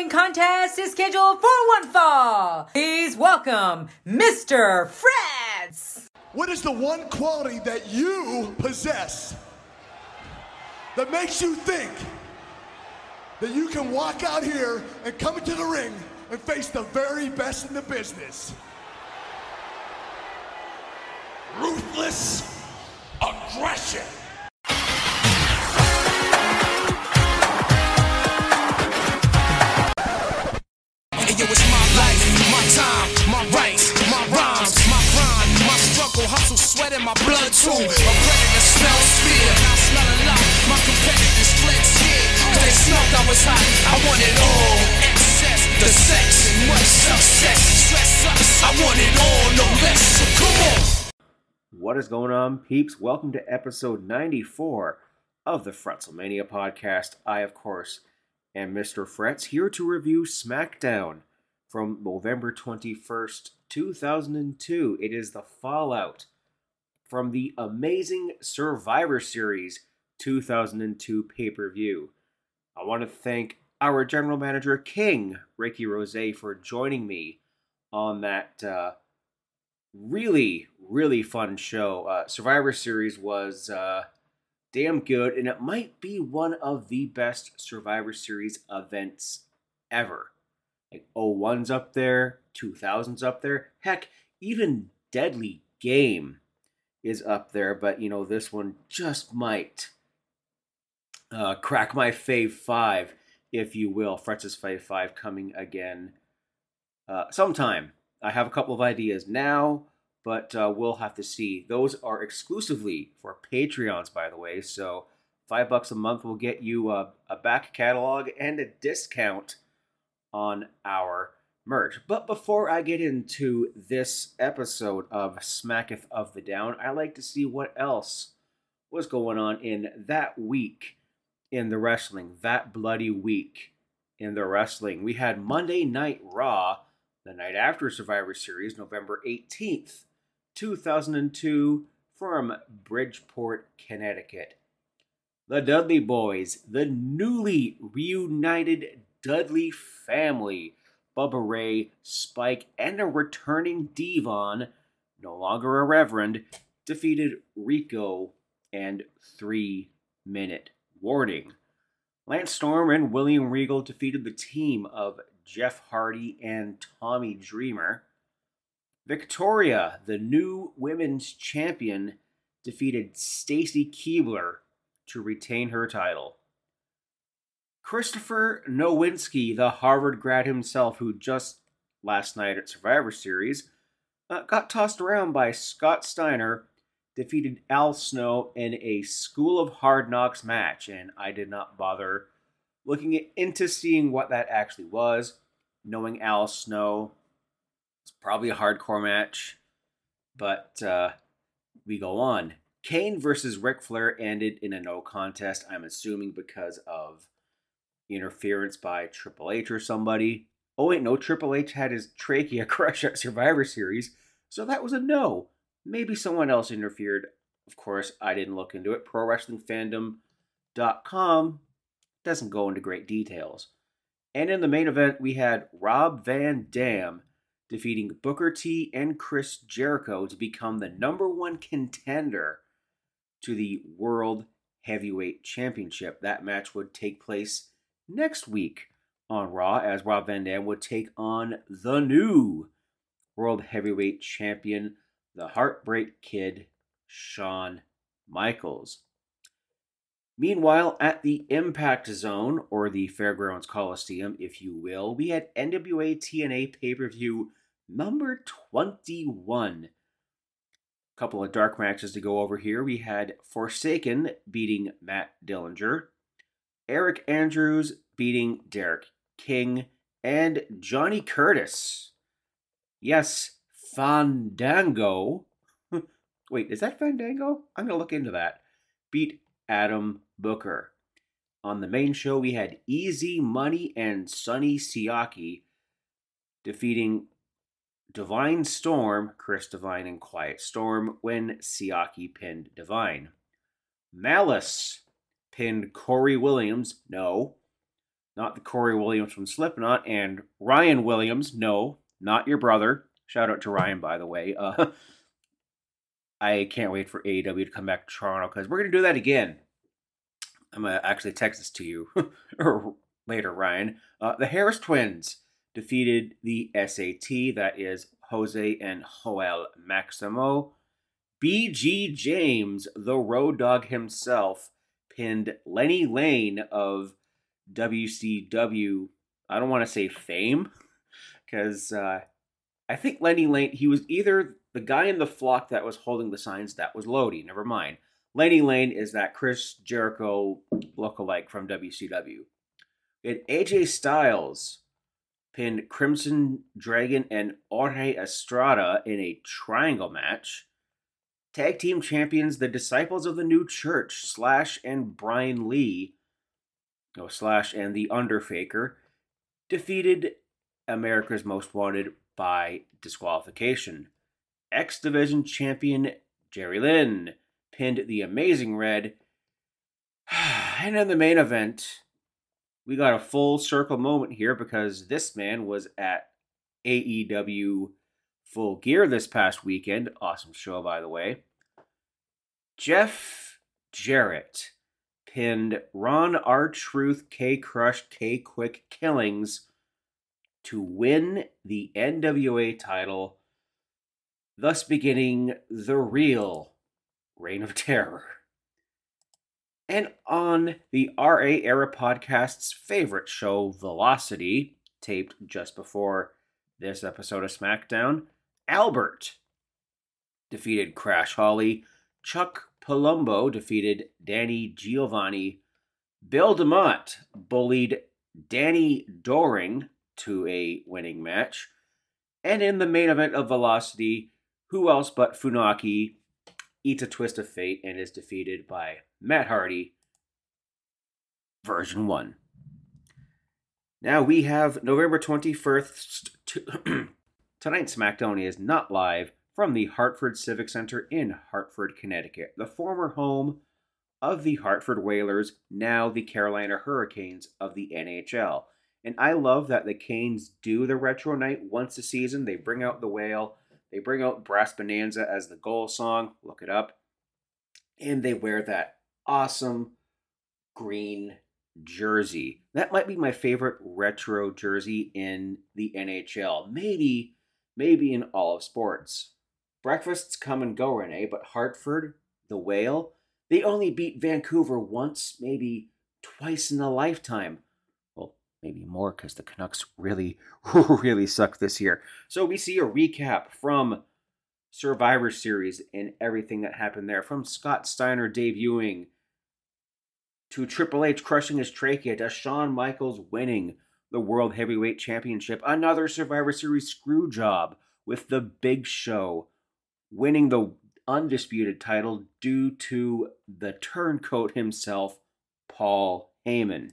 following contest is scheduled for one fall. Please welcome Mr. Freds. What is the one quality that you possess that makes you think that you can walk out here and come into the ring and face the very best in the business? Ruthless aggression. Yo, it's my life, my time, my rights, my rhymes, my grind, my struggle, hustle, sweat in my blood too. A predator smells fear, I smell a lot. My competitors fled scared, cause they smelt I was hot. I want it all, excess, the sex, much success. Stress us, I want it all, no less. So come on. What is going on, peeps? Welcome to episode 94 of the Fretzelmania podcast. I, of course, am Mr. Frets, here to review SmackDown from November 21st, 2002. It is the fallout from the amazing Survivor Series 2002 pay per view. I want to thank our general manager, King Ricky Rose, for joining me on that. Uh, really, really fun show. Uh, Survivor Series was uh, damn good, and it might be one of the best Survivor Series events ever. Like 01's up there, 2000's up there. Heck, even Deadly Game is up there, but you know, this one just might uh, crack my fave five, if you will. Fretz's fave five coming again uh, sometime. I have a couple of ideas now, but uh, we'll have to see. Those are exclusively for Patreons, by the way. So five bucks a month will get you a, a back catalog and a discount on our merch. But before I get into this episode of Smacketh of the Down, I like to see what else was going on in that week in the wrestling, that bloody week in the wrestling. We had Monday Night Raw the night after Survivor Series, November 18th, 2002, from Bridgeport, Connecticut. The Dudley Boys, the newly reunited Dudley family, Bubba Ray, Spike, and a returning D-Von, no longer a Reverend, defeated Rico and Three Minute Warning. Lance Storm and William Regal defeated the team of Jeff Hardy and Tommy Dreamer. Victoria, the new women's champion, defeated Stacy Keibler to retain her title. Christopher Nowinski, the Harvard grad himself, who just last night at Survivor Series uh, got tossed around by Scott Steiner, defeated Al Snow in a School of Hard Knocks match, and I did not bother looking into seeing what that actually was. Knowing Al Snow, it's probably a hardcore match, but uh, we go on. Kane versus Ric Flair ended in a no contest, I'm assuming because of interference by Triple H or somebody. Oh, wait, no, Triple H had his trachea crush at Survivor Series, so that was a no. Maybe someone else interfered. Of course, I didn't look into it. ProWrestlingFandom.com doesn't go into great details. And in the main event, we had Rob Van Dam defeating Booker T and Chris Jericho to become the number one contender to the World Heavyweight Championship. That match would take place next week on Raw as Rob Van Dam would take on the new World Heavyweight Champion, the Heartbreak Kid, Shawn Michaels. Meanwhile, at the Impact Zone, or the Fairgrounds Coliseum, if you will, we had NWA TNA pay per view number 21. A couple of dark matches to go over here. We had Forsaken beating Matt Dillinger, Eric Andrews beating Derek King, and Johnny Curtis. Yes, Fandango. Wait, is that Fandango? I'm going to look into that. Beat Adam Booker. On the main show, we had Easy Money and Sonny Siaki defeating Divine Storm, Chris Divine, and Quiet Storm when Siaki pinned Divine. Malice pinned Corey Williams, no. not the Corey Williams from Slipknot, and Ryan Williams. No, not your brother. Shout out to Ryan, by the way. Uh, I can't wait for AEW to come back to Toronto because we're going to do that again. I'm going to actually text this to you later, Ryan. Uh, the Harris twins defeated the SAT, that is Jose and Joel Maximo. BG James, the road dog himself, pinned Lenny Lane of WCW. I don't want to say fame because uh, I think Lenny Lane, he was either the guy in the flock that was holding the signs, that was Lodi, never mind. Lenny Lane is that Chris Jericho lookalike from WCW. And AJ Styles pinned Crimson Dragon and Jorge Estrada in a triangle match. Tag team champions, the Disciples of the New Church, Slash and Brian Lee, oh, Slash and the Underfaker, defeated America's Most Wanted by disqualification. X Division champion Jerry Lynn pinned the Amazing Red. And in the main event, we got a full circle moment here because this man was at AEW Full Gear this past weekend. Awesome show, by the way. Jeff Jarrett pinned Ron R. Truth K Crush K-Kwik Killings to win the NWA title, thus beginning the real Reign of Terror. And on the RA Era podcast's favorite show, Velocity, taped just before this episode of SmackDown, Albert defeated Crash Holly, Chuck Palumbo defeated Danny Giovanni, Bill DeMott bullied Danny Doring to a winning match. And in the main event of Velocity, who else but Funaki eats a twist of fate and is defeated by Matt Hardy, version 1. Now we have November 21st. To Tonight's SmackDown is not live from the Hartford Civic Center in Hartford, Connecticut, the former home of the Hartford Whalers, now the Carolina Hurricanes of the NHL. And I love that the Canes do the retro night once a season. They bring out the whale, they bring out Brass Bonanza as the goal song. Look it up. And they wear that awesome green jersey. That might be my favorite retro jersey in the NHL. Maybe, maybe in all of sports. Breakfasts come and go, Renee, but Hartford, the whale, they only beat Vancouver once, maybe twice in a lifetime Well, maybe more because the Canucks really, really suck this year. So we see a recap from Survivor Series and everything that happened there, from Scott Steiner debuting to Triple H crushing his trachea to Shawn Michaels winning the World Heavyweight Championship, another Survivor Series screw job with the Big Show winning the undisputed title due to the turncoat himself, Paul Heyman.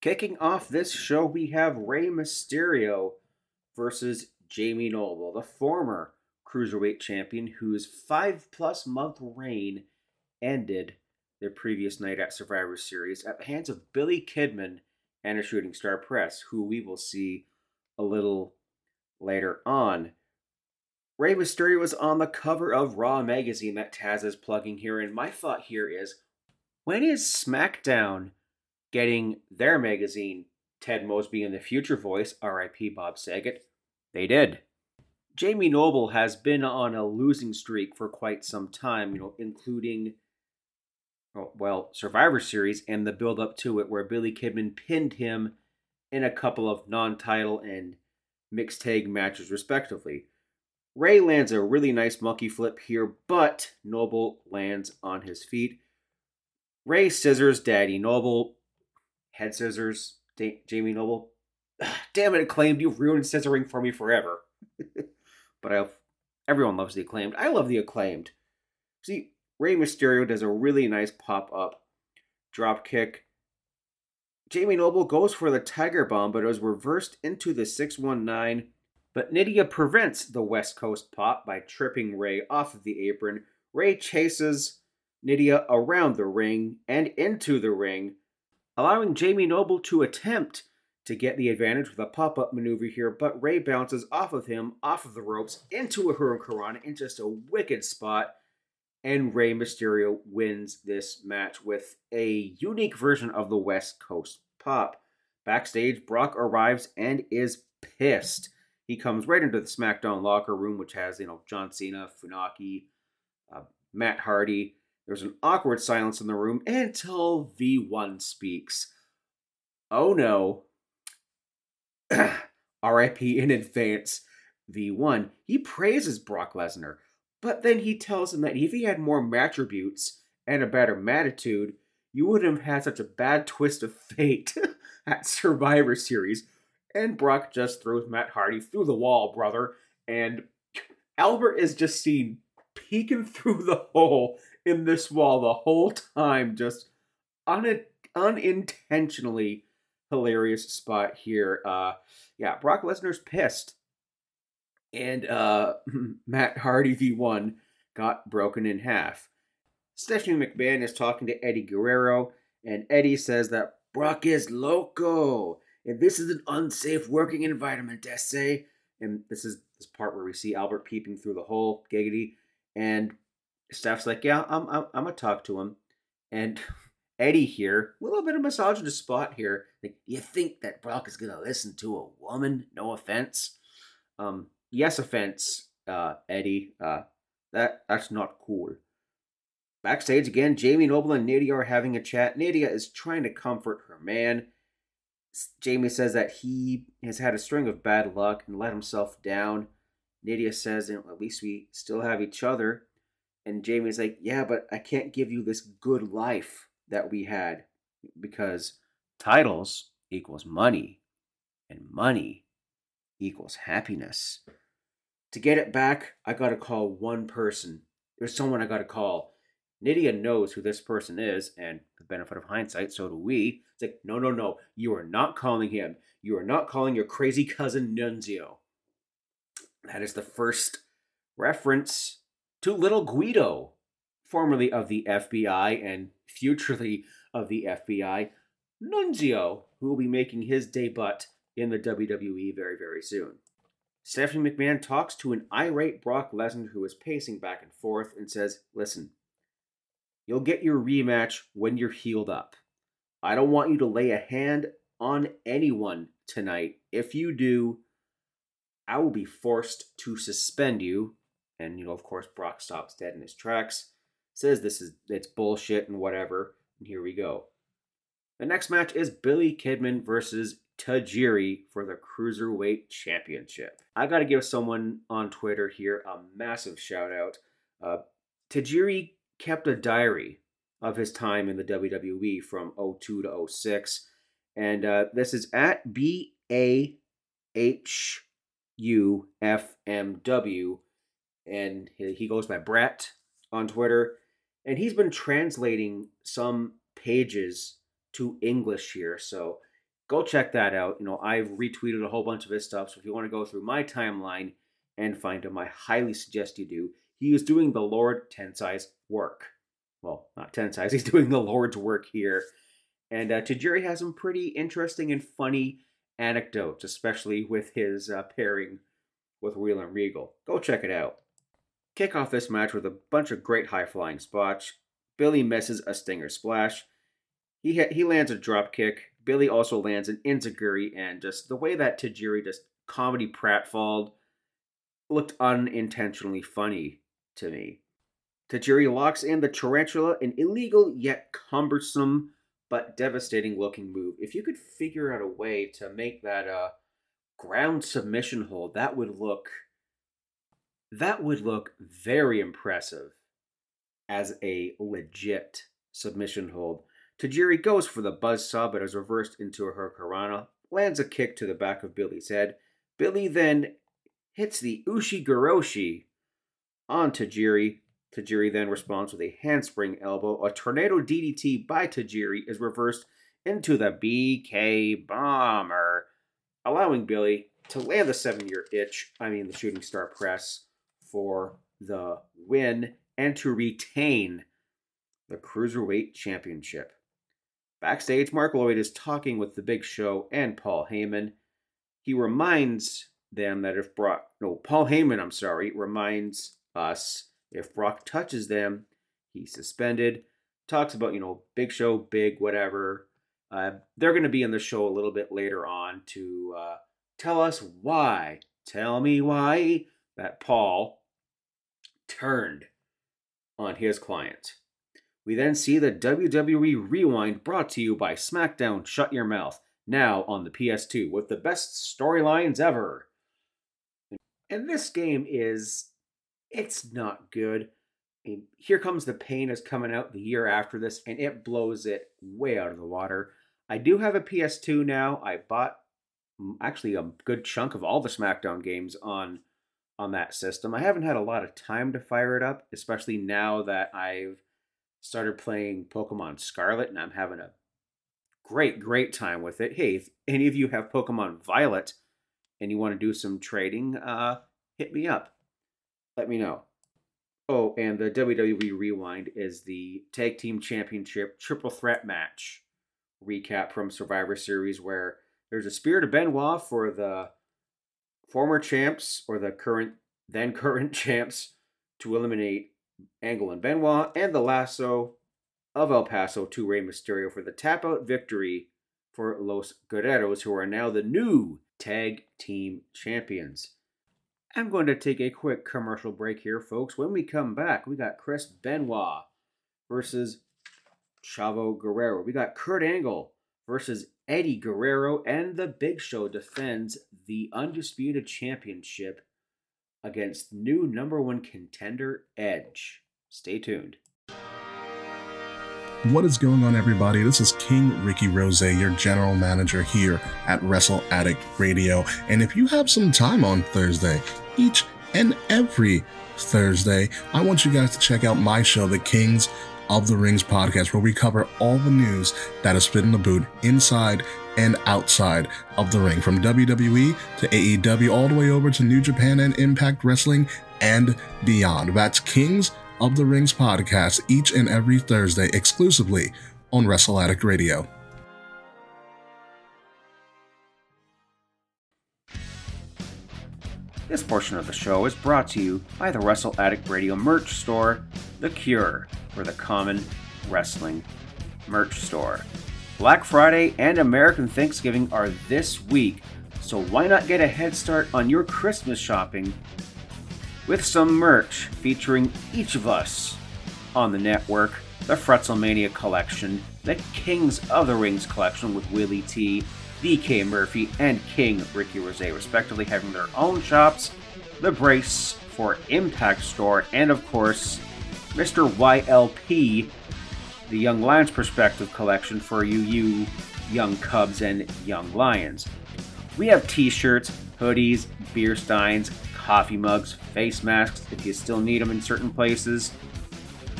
Kicking off this show, we have Rey Mysterio versus Jamie Noble, the former cruiserweight champion whose five plus month reign ended their previous night at Survivor Series at the hands of Billy Kidman and a shooting star press, who we will see a little later on. Rey Mysterio was on the cover of Raw magazine that Taz is plugging here, and my thought here is when is SmackDown getting their magazine, Ted Mosby and the Future Voice, RIP Bob Saget. They did. Jamie Noble has been on a losing streak for quite some time, you know, including Oh, well, Survivor Series and the build up to it where Billy Kidman pinned him in a couple of non-title and mixed tag matches respectively. Rey lands a really nice monkey flip here, but Noble lands on his feet. Rey scissors Daddy Noble, head scissors, da- Jamie Noble. Damn it, acclaimed! You've ruined scissoring for me forever. but I, everyone loves the acclaimed. I love the acclaimed. See, Rey Mysterio does a really nice pop up drop kick. Jamie Noble goes for the Tiger Bomb, but it was reversed into the 619. But Nidia prevents the West Coast pop by tripping Rey off of the apron. Rey chases Nidia around the ring and into the ring, allowing Jamie Noble to attempt to get the advantage with a pop up maneuver here, but Rey bounces off of him, off of the ropes, into a Hurricane in just a wicked spot. And Rey Mysterio wins this match with a unique version of the West Coast pop. Backstage, Brock arrives and is pissed. He comes right into the SmackDown locker room, which has, you know, John Cena, Funaki, uh, Matt Hardy. There's an awkward silence in the room until V1 speaks. Oh no, RIP in advance, V1. He praises Brock Lesnar, but then he tells him that if he had more attributes and a better attitude, you wouldn't have had such a bad twist of fate at Survivor Series. And Brock just throws Matt Hardy through the wall, brother. And Albert is just seen peeking through the hole in this wall the whole time, just un- unintentionally hilarious spot here. Uh, yeah, Brock Lesnar's pissed. And uh, Matt Hardy V1 got broken in half. Stephanie McMahon is talking to Eddie Guerrero, and Eddie says that Brock is loco, and this is an unsafe working environment, essay. And this is this part where we see Albert peeping through the hole, giggity, and Steph's like, "Yeah, I'm, I'm, I'm gonna talk to him." And Eddie here, a little bit of misogynist spot here. Like, you think that Brock is gonna listen to a woman? No offense. Um, yes, offense, uh, Eddie. Uh, that that's not cool. Backstage again, Jamie Noble and Nidia are having a chat. Nidia is trying to comfort her man. Jamie says that he has had a string of bad luck and let himself down. Nidia says, at least we still have each other. And Jamie's like, yeah, but I can't give you this good life that we had because titles equals money and money equals happiness. To get it back, I got to call one person. There's someone I got to call. Nidia knows who this person is, and the benefit of hindsight, so do we. It's like, no, no, no, you are not calling him. You are not calling your crazy cousin Nunzio. That is the first reference to little Guido, formerly of the FBI and futurely of the FBI, Nunzio, who will be making his debut in the WWE very, very soon. Stephanie McMahon talks to an irate Brock Lesnar who is pacing back and forth and says, Listen, you'll get your rematch when you're healed up. I don't want you to lay a hand on anyone tonight. If you do, I will be forced to suspend you. And, you know, of course, Brock stops dead in his tracks says this is it's bullshit and whatever. And here we go. The next match is Billy Kidman versus Tajiri for the Cruiserweight Championship. I got to give someone on Twitter here a massive shout out. Uh, Tajiri kept a diary of his time in the WWE from 02 to 06. And uh, this is at B A H U F M W. And he goes by Brett on Twitter and he's been translating some pages to English here. So go check that out. You know, I've retweeted a whole bunch of his stuff. So if you want to go through my timeline and find him, I highly suggest you do. He is doing the Lord Tensai's work. Well, not Tensai's, he's doing the Lord's work here. And uh, Tajiri has some pretty interesting and funny anecdotes, especially with his uh, pairing with William Regal. Go check it out. Kick off this match with a bunch of great high flying spots. Billy misses a stinger splash. He ha- he lands a drop kick. Billy also lands an enziguri, and just the way that Tajiri just comedy pratfalled looked unintentionally funny to me. Tajiri locks in the tarantula, an illegal yet cumbersome but devastating looking move. If you could figure out a way to make that a ground submission hold, that would look that would look very impressive as a legit submission hold. Tajiri goes for the buzzsaw, but is reversed into a hurricanrana, lands a kick to the back of Billy's head. Billy then hits the Ushigoroshi on Tajiri. Tajiri then responds with a handspring elbow. A tornado DDT by Tajiri is reversed into the BK Bomber, allowing Billy to land the seven year itch, I mean the shooting star press, for the win and to retain the Cruiserweight Championship. Backstage, Marc Loyd is talking with the Big Show and Paul Heyman. He reminds them that if Brock, no, Paul Heyman, I'm sorry, reminds us if Brock touches them, he's suspended. Talks about, you know, Big Show, big, whatever. Uh, they're going to be in the show a little bit later on to uh, tell us why. Tell me why that Paul turned on his client. We then see the WWE Rewind brought to you by SmackDown Shut Your Mouth, now on the PS2, with the best storylines ever. And this game is. It's not good. Here Comes the Pain is coming out the year after this, and it blows it way out of the water. I do have a PS2 now. I bought mm, actually a good chunk of all the SmackDown games on on that system. I haven't had a lot of time to fire it up, especially now that I've started playing Pokemon Scarlet and I'm having a great, great time with it. Hey, if any of you have Pokemon Violet and you want to do some trading, uh, hit me up. Let me know. Oh, and the WWE Rewind is the Tag Team Championship Triple Threat match recap from Survivor Series where there's a Spirit of Benoit for the former champs or the current then current champs to eliminate Angle and Benoit, and the lasso of El Paso to Rey Mysterio for the tap out victory for Los Guerreros, who are now the new tag team champions. I'm going to take a quick commercial break here, folks. When we come back, we got Chris Benoit versus Chavo Guerrero. We got Kurt Angle versus Eddie Guerrero, and the Big Show defends the Undisputed Championship against new number one contender Edge. Stay tuned. What is going on, everybody? This is King Ricky Rose, your general manager here at Wrestle Addict Radio. And if you have some time on Thursday, each and every Thursday, I want you guys to check out my show, The Kings of the Rings podcast, where we cover all the news that is spit in the boot inside and outside of the ring, from WWE to AEW, all the way over to New Japan and Impact Wrestling and beyond. That's Kings of the Rings podcast each and every Thursday exclusively on Wrestle Addict Radio. This portion of the show is brought to you by the Wrestle Addict Radio merch store, The Cure, for the Common Wrestling merch store. Black Friday and American Thanksgiving are this week, so why not get a head start on your Christmas shopping with some merch featuring each of us on the network, the Fretzelmania collection, the Kings of the Rings collection with Willie T, DK Murphy, and King Ricky Rose, respectively, having their own shops, the Brace for Impact Store, and of course, Mr. YLP, the Young Lions Perspective collection for you, you young Cubs and young Lions. We have t shirts, hoodies, beer steins, coffee mugs, face masks if you still need them in certain places.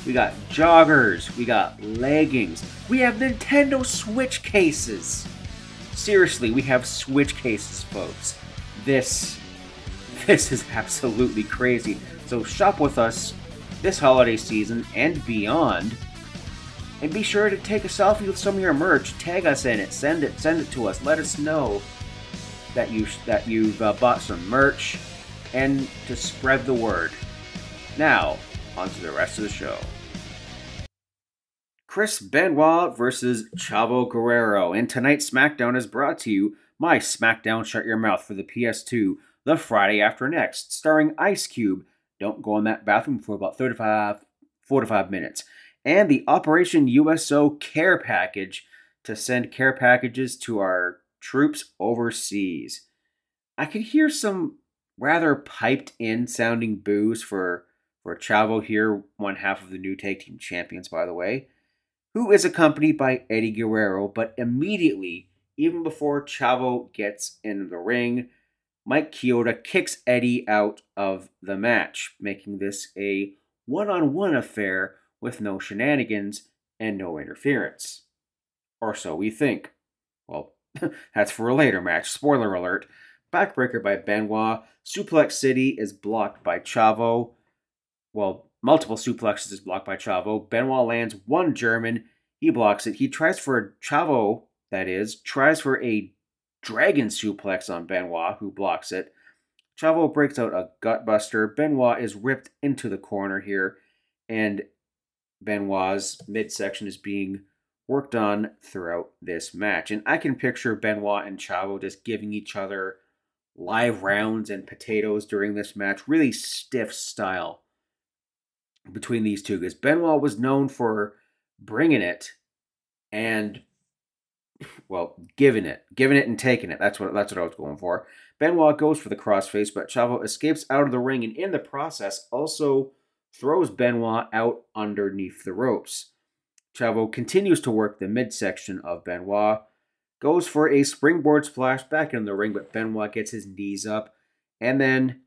We got joggers, we got leggings, we have Nintendo Switch cases. Seriously, we have Switch cases, folks. This this is absolutely crazy. So shop with us this holiday season and beyond. And be sure to take a selfie with some of your merch. Tag us in it. Send it. Send it to us. Let us know that you that you've uh, bought some merch, and to spread the word. Now, on to the rest of the show. Chris Benoit versus Chavo Guerrero, and tonight's SmackDown is brought to you by SmackDown Shut Your Mouth for the PS2, the Friday after next, starring Ice Cube. Don't go in that bathroom for about 35, 45 minutes. And the Operation USO Care Package to send care packages to our troops overseas. I could hear some rather piped in sounding boos for for Chavo here, one half of the new tag team champions, by the way, who is accompanied by Eddie Guerrero, but immediately, even before Chavo gets in the ring, Mike Chioda kicks Eddie out of the match, making this a one on one affair with no shenanigans and no interference. Or so we think. Well, that's for a later match. Spoiler alert. Backbreaker by Benoit. Suplex City is blocked by Chavo. Well, multiple suplexes is blocked by Chavo. Benoit lands one German. He blocks it. He tries for a Chavo, that is, tries for a dragon suplex on Benoit, who blocks it. Chavo breaks out a gutbuster. Benoit is ripped into the corner here, and Benoit's midsection is being worked on throughout this match. And I can picture Benoit and Chavo just giving each other live rounds and potatoes during this match. Really stiff style between these two because Benoit was known for bringing it and well, giving it, giving it and taking it. That's what that's what I was going for. Benoit goes for the crossface, but Chavo escapes out of the ring and in the process also throws Benoit out underneath the ropes. Chavo continues to work the midsection of Benoit, goes for a springboard splash back in the ring, but Benoit gets his knees up. And then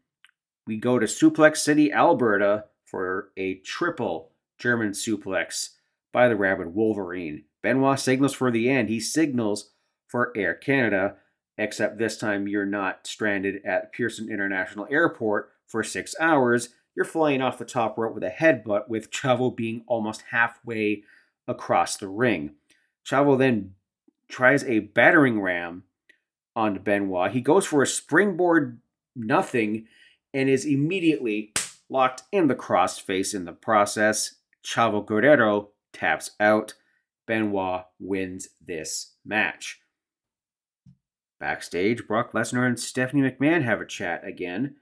we go to Suplex City, Alberta for a triple German suplex by the Rabid Wolverine. Benoit signals for the end. He signals for Air Canada, except this time you're not stranded at Pearson International Airport for six hours. You're flying off the top rope with a headbutt, with Chavo being almost halfway across the ring. Chavo then tries a battering ram on Benoit. He goes for a springboard nothing and is immediately locked in the crossface in the process. Chavo Guerrero taps out. Benoit wins this match. Backstage, Brock Lesnar and Stephanie McMahon have a chat again.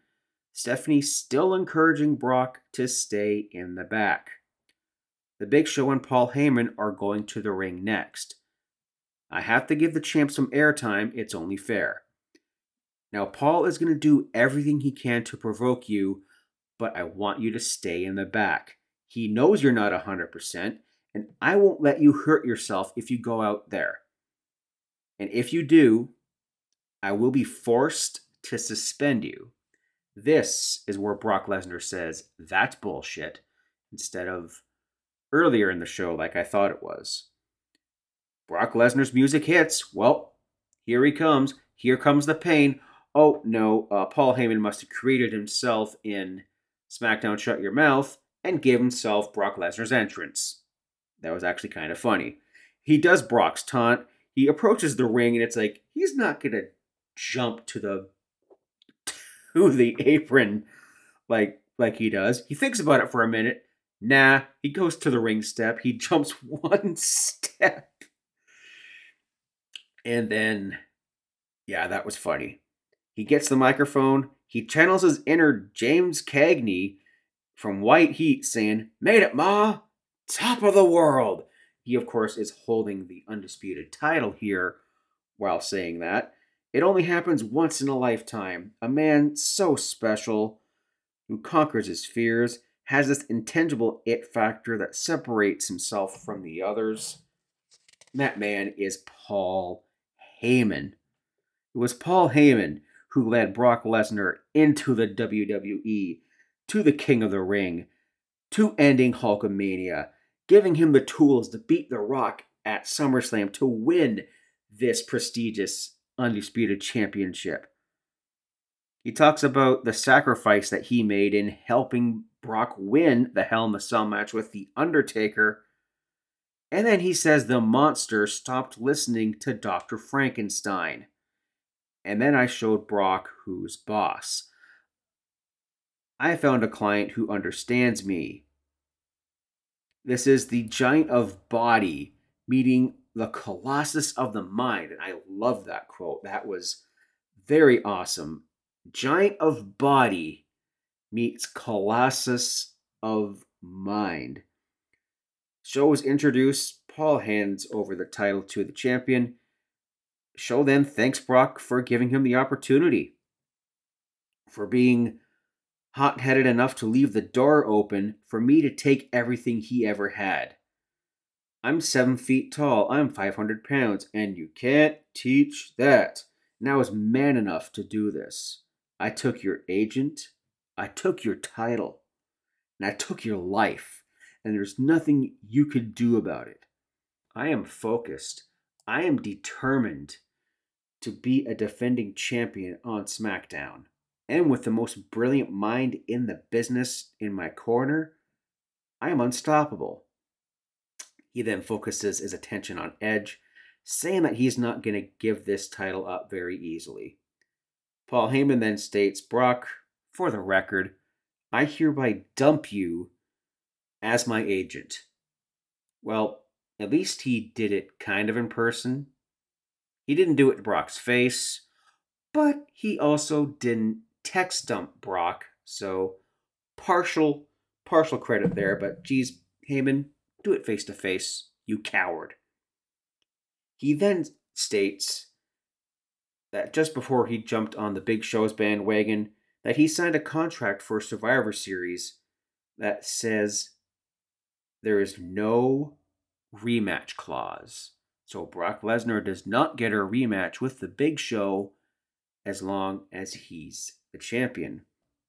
Stephanie still encouraging Brock to stay in the back. The Big Show and Paul Heyman are going to the ring next. I have to give the champ some airtime, it's only fair. Now, Paul is going to do everything he can to provoke you, but I want you to stay in the back. He knows you're not 100%, and I won't let you hurt yourself if you go out there. And if you do, I will be forced to suspend you. This is where Brock Lesnar says, that's bullshit, instead of earlier in the show like I thought it was. Brock Lesnar's music hits. Well, here he comes. Here comes the pain. Oh, no, uh, Paul Heyman must have created himself in SmackDown Shut Your Mouth and gave himself Brock Lesnar's entrance. That was actually kind of funny. He does Brock's taunt. He approaches the ring, and it's like he's not gonna jump to the to the apron like like he does. He thinks about it for a minute. Nah, he goes to the ring step. He jumps one step. And then, yeah, that was funny. He gets the microphone. He channels his inner James Cagney from White Heat saying, Made it, Ma! Top of the world. He, of course, is holding the undisputed title here while saying that. It only happens once in a lifetime. A man so special who conquers his fears has this intangible it factor that separates himself from the others. That man is Paul Heyman. It was Paul Heyman who led Brock Lesnar into the WWE, to the King of the Ring, to ending Hulkamania, giving him the tools to beat The Rock at SummerSlam to win this prestigious Undisputed Championship. He talks about the sacrifice that he made in helping Brock win the Hell in a Cell match with The Undertaker. And then he says the monster stopped listening to Dr. Frankenstein. And then I showed Brock who's boss. I found a client who understands me, this is the giant of body meeting the colossus of the mind. And I love that quote. That was very awesome. Giant of body meets colossus of mind. Show was introduced. Paul hands over the title to the champion. Show then thanks Brock for giving him the opportunity, for being hot headed enough to leave the door open for me to take everything he ever had. I'm seven feet tall, I'm 500 pounds, and you can't teach that. And I was man enough to do this. I took your agent, I took your title, and I took your life, and there's nothing you could do about it. I am focused. I am determined to be a defending champion on SmackDown and with the most brilliant mind in the business in my corner, I am unstoppable. He then focuses his attention on Edge, saying that he's not going to give this title up very easily. Paul Heyman then states, Brock, for the record, I hereby dump you as my agent. Well, at least he did it kind of in person. He didn't do it to Brock's face, but he also didn't text dump Brock, so partial partial credit there, but geez, Heyman, do it face to face, you coward. He then states that just before he jumped on the Big Show's bandwagon, that he signed a contract for Survivor Series that says there is no rematch clause. So Brock Lesnar does not get a rematch with the Big Show as long as he's the champion.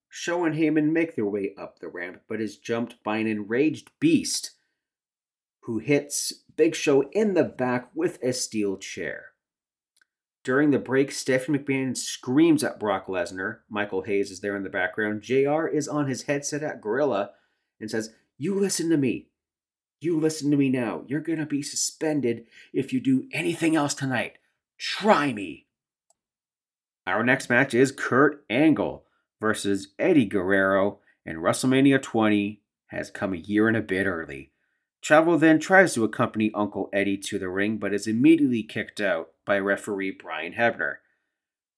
Show and Heyman make their way up the ramp, but is jumped by an enraged beast who hits Big Show in the back with a steel chair. During the break, Stephanie McMahon screams at Brock Lesnar. Michael Hayes is there in the background. JR is on his headset at Gorilla and says, You listen to me. You listen to me now. You're going to be suspended if you do anything else tonight. Try me. Our next match is Kurt Angle versus Eddie Guerrero, and WrestleMania 20 has come a year and a bit early. Chavo then tries to accompany Uncle Eddie to the ring, but is immediately kicked out by referee Brian Hebner.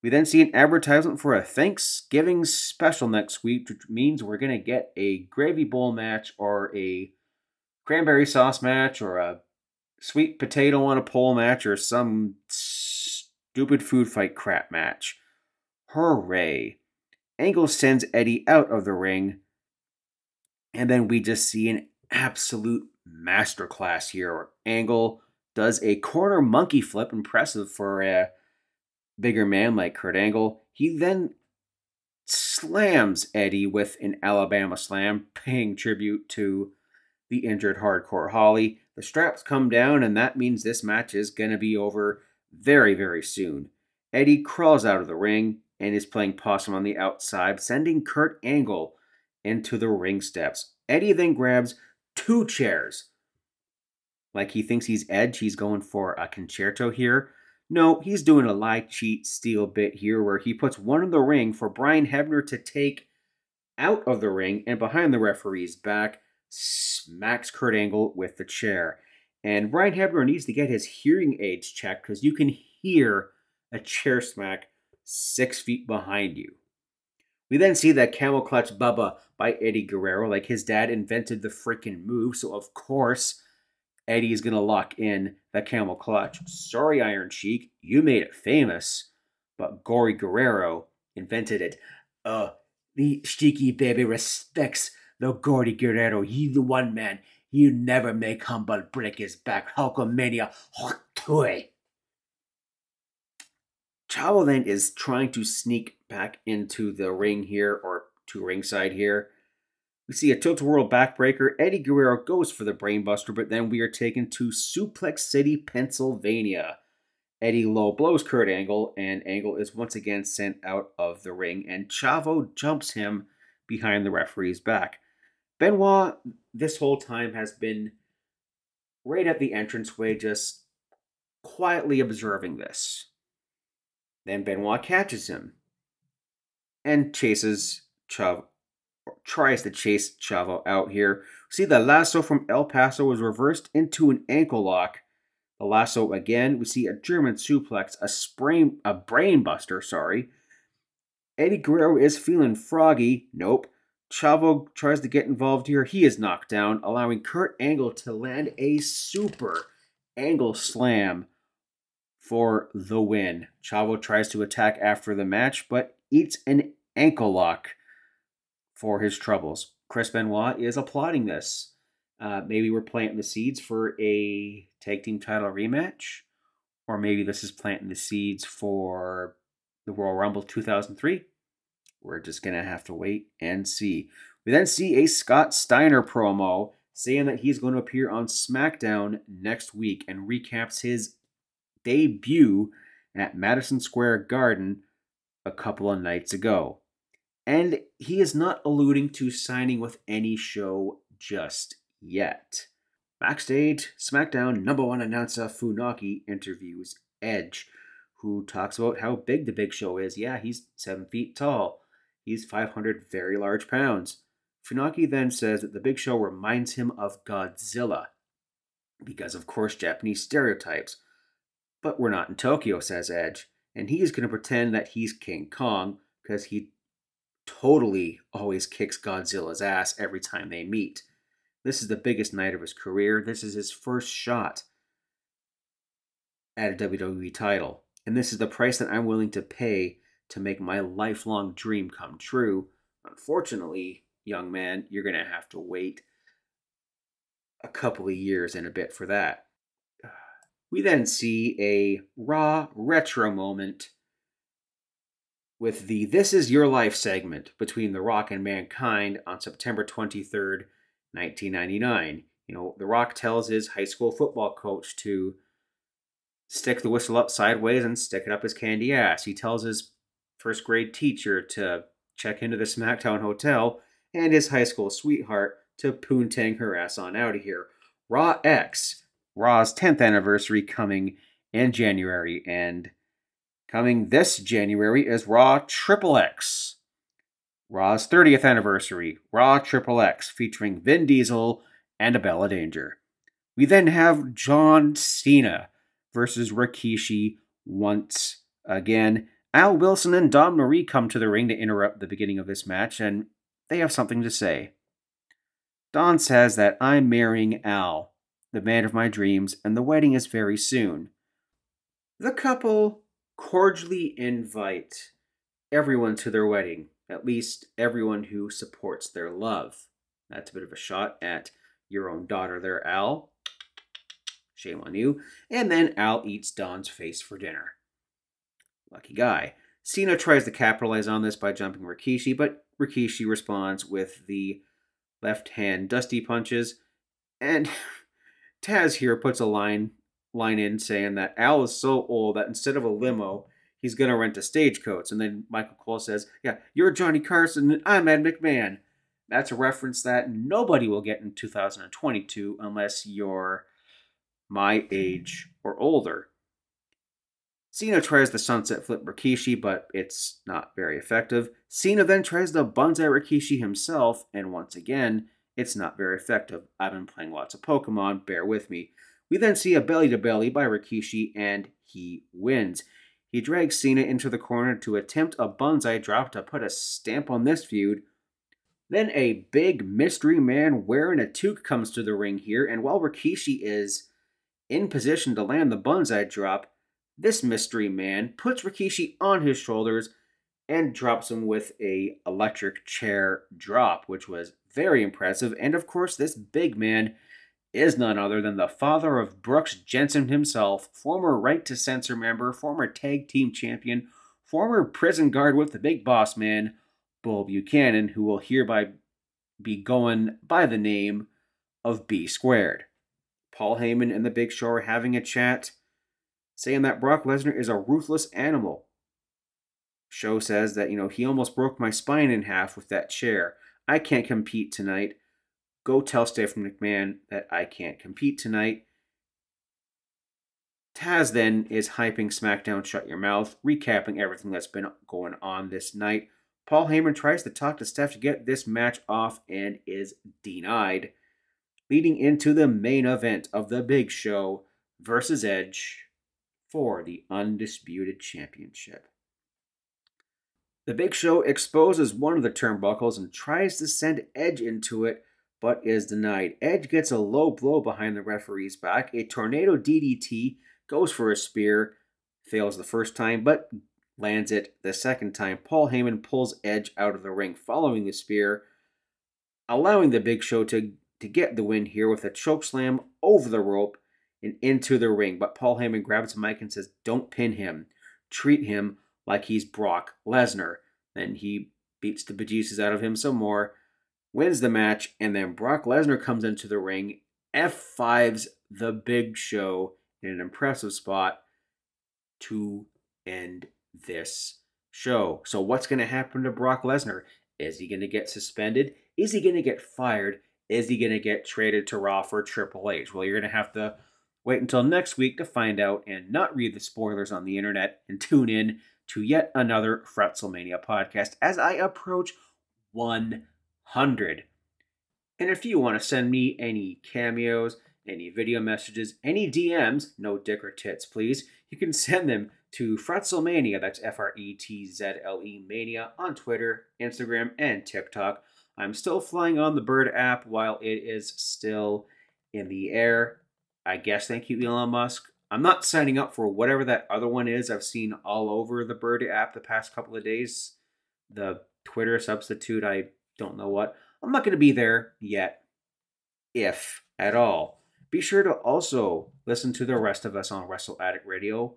We then see an advertisement for a Thanksgiving special next week, which means we're going to get a gravy bowl match or a cranberry sauce match or a sweet potato on a pole match or some stupid food fight crap match. Hooray! Angle sends Eddie out of the ring, and then we just see an absolute masterclass here. Angle does a corner monkey flip, impressive for a bigger man like Kurt Angle. He then slams Eddie with an Alabama slam, paying tribute to the injured hardcore Holly. The straps come down, and that means this match is going to be over very, very soon. Eddie crawls out of the ring and is playing possum on the outside, sending Kurt Angle into the ring steps. Eddie then grabs two chairs. Like he thinks he's Edge, he's going for a con-chair-to here. No, he's doing a lie, cheat, steal bit here where he puts one in the ring for Brian Hebner to take out of the ring and behind the referee's back, smacks Kurt Angle with the chair. And Brian Hebner needs to get his hearing aids checked because you can hear a chair smack six feet behind you. We then see that Camel Clutch Bubba by Eddie Guerrero, like his dad invented the freaking move, so of course Eddie is gonna lock in the Camel Clutch. Sorry, Iron Sheik, you made it famous, but Gory Guerrero invented it. Uh, the Sheiky baby respects the Gory Guerrero. He the one man. He never make humble break his back. Hulkamania. Hot toy. Chavo then is trying to sneak back into the ring here, or to ringside here. We see a tilt-a-whirl backbreaker. Eddie Guerrero goes for the brainbuster, but then we are taken to Suplex City, Pennsylvania. Eddie low blows Kurt Angle, and Angle is once again sent out of the ring, and Chavo jumps him behind the referee's back. Benoit, this whole time, has been right at the entranceway, just quietly observing this. Then Benoit catches him and chases Chavo, tries to chase Chavo out here. See, the lasso from El Paso was reversed into an ankle lock. The lasso again. We see a German suplex, a sprain, a brain buster. Sorry. Eddie Guerrero is feeling froggy. Nope. Chavo tries to get involved here. He is knocked down, allowing Kurt Angle to land a super angle slam for the win. Chavo tries to attack after the match, but eats an ankle lock for his troubles. Chris Benoit is applauding this. Uh, maybe we're planting the seeds for a tag team title rematch, or maybe this is planting the seeds for the Royal Rumble 2003. We're just going to have to wait and see. We then see a Scott Steiner promo saying that he's going to appear on SmackDown next week and recaps his debut at Madison Square Garden a couple of nights ago. And he is not alluding to signing with any show just yet. Backstage, SmackDown number one announcer Funaki interviews Edge, who talks about how big the Big Show is. Yeah, he's seven feet tall. He's 500 very large pounds. Funaki then says that the Big Show reminds him of Godzilla, because of course Japanese stereotypes. But we're not in Tokyo, says Edge, and he's going to pretend that he's King Kong because he totally always kicks Godzilla's ass every time they meet. This is the biggest night of his career. This is his first shot at a WWE title. And this is the price that I'm willing to pay to make my lifelong dream come true. Unfortunately, young man, you're going to have to wait a couple of years and a bit for that. We then see a Raw retro moment with the This Is Your Life segment between The Rock and Mankind on September 23rd, 1999. You know, The Rock tells his high school football coach to stick the whistle up sideways and stick it up his candy ass. He tells his first grade teacher to check into the SmackDown Hotel and his high school sweetheart to poontang her ass on out of here. Raw X, Raw's 10th anniversary coming in January, and coming this January is Raw Triple X. Raw's 30th anniversary, Raw Triple X, featuring Vin Diesel and Abella Danger. We then have John Cena versus Rikishi once again. Al Wilson and Dawn Marie come to the ring to interrupt the beginning of this match, and they have something to say. Dawn says that I'm marrying Al, the man of my dreams, and the wedding is very soon. The couple cordially invite everyone to their wedding, at least everyone who supports their love. That's a bit of a shot at your own daughter there, Al. Shame on you. And then Al eats Dawn's face for dinner. Lucky guy. Cena tries to capitalize on this by jumping Rikishi, but Rikishi responds with the left hand dusty punches. And Taz here puts a line line in saying that Al is so old that instead of a limo, he's gonna rent a stagecoach. And then Michael Cole says, Yeah, you're Johnny Carson and I'm Ed McMahon. That's a reference that nobody will get in 2022 unless you're my age or older. Cena tries the sunset flip Rikishi, but it's not very effective. Cena then tries the Banzai Rikishi himself, and once again, it's not very effective. I've been playing lots of Pokemon, bear with me. We then see a belly to belly by Rikishi, and he wins. He drags Cena into the corner to attempt a Banzai drop to put a stamp on this feud. Then a big mystery man wearing a toque comes to the ring here, and while Rikishi is in position to land the Banzai drop, this mystery man puts Rikishi on his shoulders and drops him with a electric chair drop, which was very impressive. And of course, this big man is none other than the father of Brooks Jensen himself, former Right to Censor member, former tag team champion, former prison guard with the big boss man, Bull Buchanan, who will hereby be going by the name of B squared. Paul Heyman and the Big Show are having a chat, saying that Brock Lesnar is a ruthless animal. Show says that, you know, he almost broke my spine in half with that chair. I can't compete tonight. Go tell Stephanie McMahon that I can't compete tonight. Taz then is hyping SmackDown Shut Your Mouth, recapping everything that's been going on this night. Paul Heyman tries to talk to Steph to get this match off and is denied leading into the main event of the big show versus Edge for the Undisputed Championship. The Big Show exposes one of the turnbuckles and tries to send Edge into it, but is denied. Edge gets a low blow behind the referee's back. A tornado DDT goes for a spear, fails the first time, but lands it the second time. Paul Heyman pulls Edge out of the ring following the spear, allowing the Big Show to to get the win here with a choke slam over the rope and into the ring. But Paul Heyman grabs the mic and says, Don't pin him. Treat him like he's Brock Lesnar. Then he beats the bejesus out of him some more, wins the match, and then Brock Lesnar comes into the ring, F5s the big show in an impressive spot to end this show. So, what's going to happen to Brock Lesnar? Is he going to get suspended? Is he going to get fired? Is he going to get traded to Raw for Triple H? Well, you're going to have to wait until next week to find out and not read the spoilers on the internet and tune in to yet another Fretzlemania podcast as I approach 100. And if you want to send me any cameos, any video messages, any DMs, no dick or tits, please, you can send them to Fretzlemania, that's F R E T Z L E Mania, on Twitter, Instagram, and TikTok. I'm still flying on the Bird app while it is still in the air. I guess thank you, Elon Musk. I'm not signing up for whatever that other one is. I've seen all over the Bird app the past couple of days. The Twitter substitute, I don't know what. I'm not going to be there yet, if at all. Be sure to also listen to the rest of us on Wrestle Addict Radio.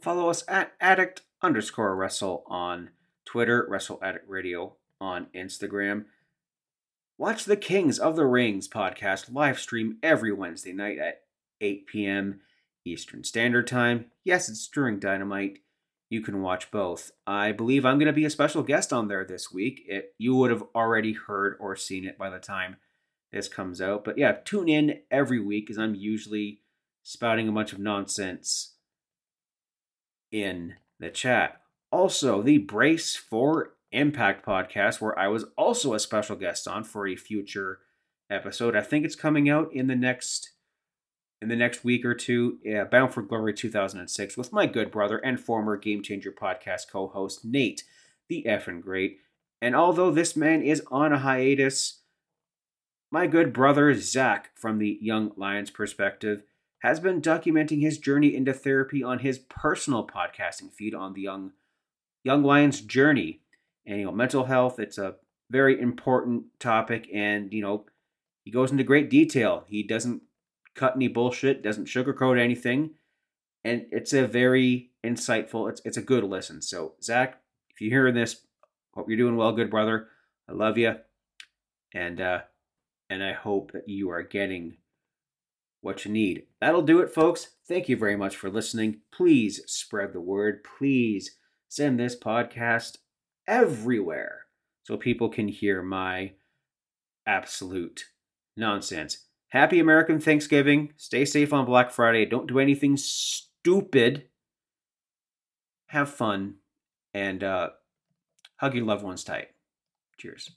Follow us at addict underscore wrestle on Twitter, Wrestle Addict Radio on Instagram. Watch the Kings of the Rings podcast live stream every Wednesday night at 8 p.m. Eastern Standard Time. Yes, it's during Dynamite. You can watch both. I believe I'm going to be a special guest on there this week. It, you would have already heard or seen it by the time this comes out. But yeah, tune in every week as I'm usually spouting a bunch of nonsense in the chat. Also, the Brace for Impact podcast, where I was also a special guest on for a future episode. I think it's coming out in the next in the next week or two. Yeah, Bound for Glory 2006 with my good brother and former Game Changer podcast co-host Nate, the effing great. And although this man is on a hiatus, my good brother Zach, from the Young Lions perspective, has been documenting his journey into therapy on his personal podcasting feed on the Young Young Lions journey and you know mental health it's a very important topic and you know he goes into great detail he doesn't cut any bullshit doesn't sugarcoat anything and it's a very insightful it's, it's a good listen. So zach if you're hearing this hope you're doing well good brother. I love you and uh and i hope that you are getting what you need. That'll do it folks. Thank you very much for listening. Please spread the word. Please send this podcast everywhere so people can hear my absolute nonsense. Happy American Thanksgiving. Stay safe on Black Friday. Don't do anything stupid. Have fun and uh, hug your loved ones tight. Cheers.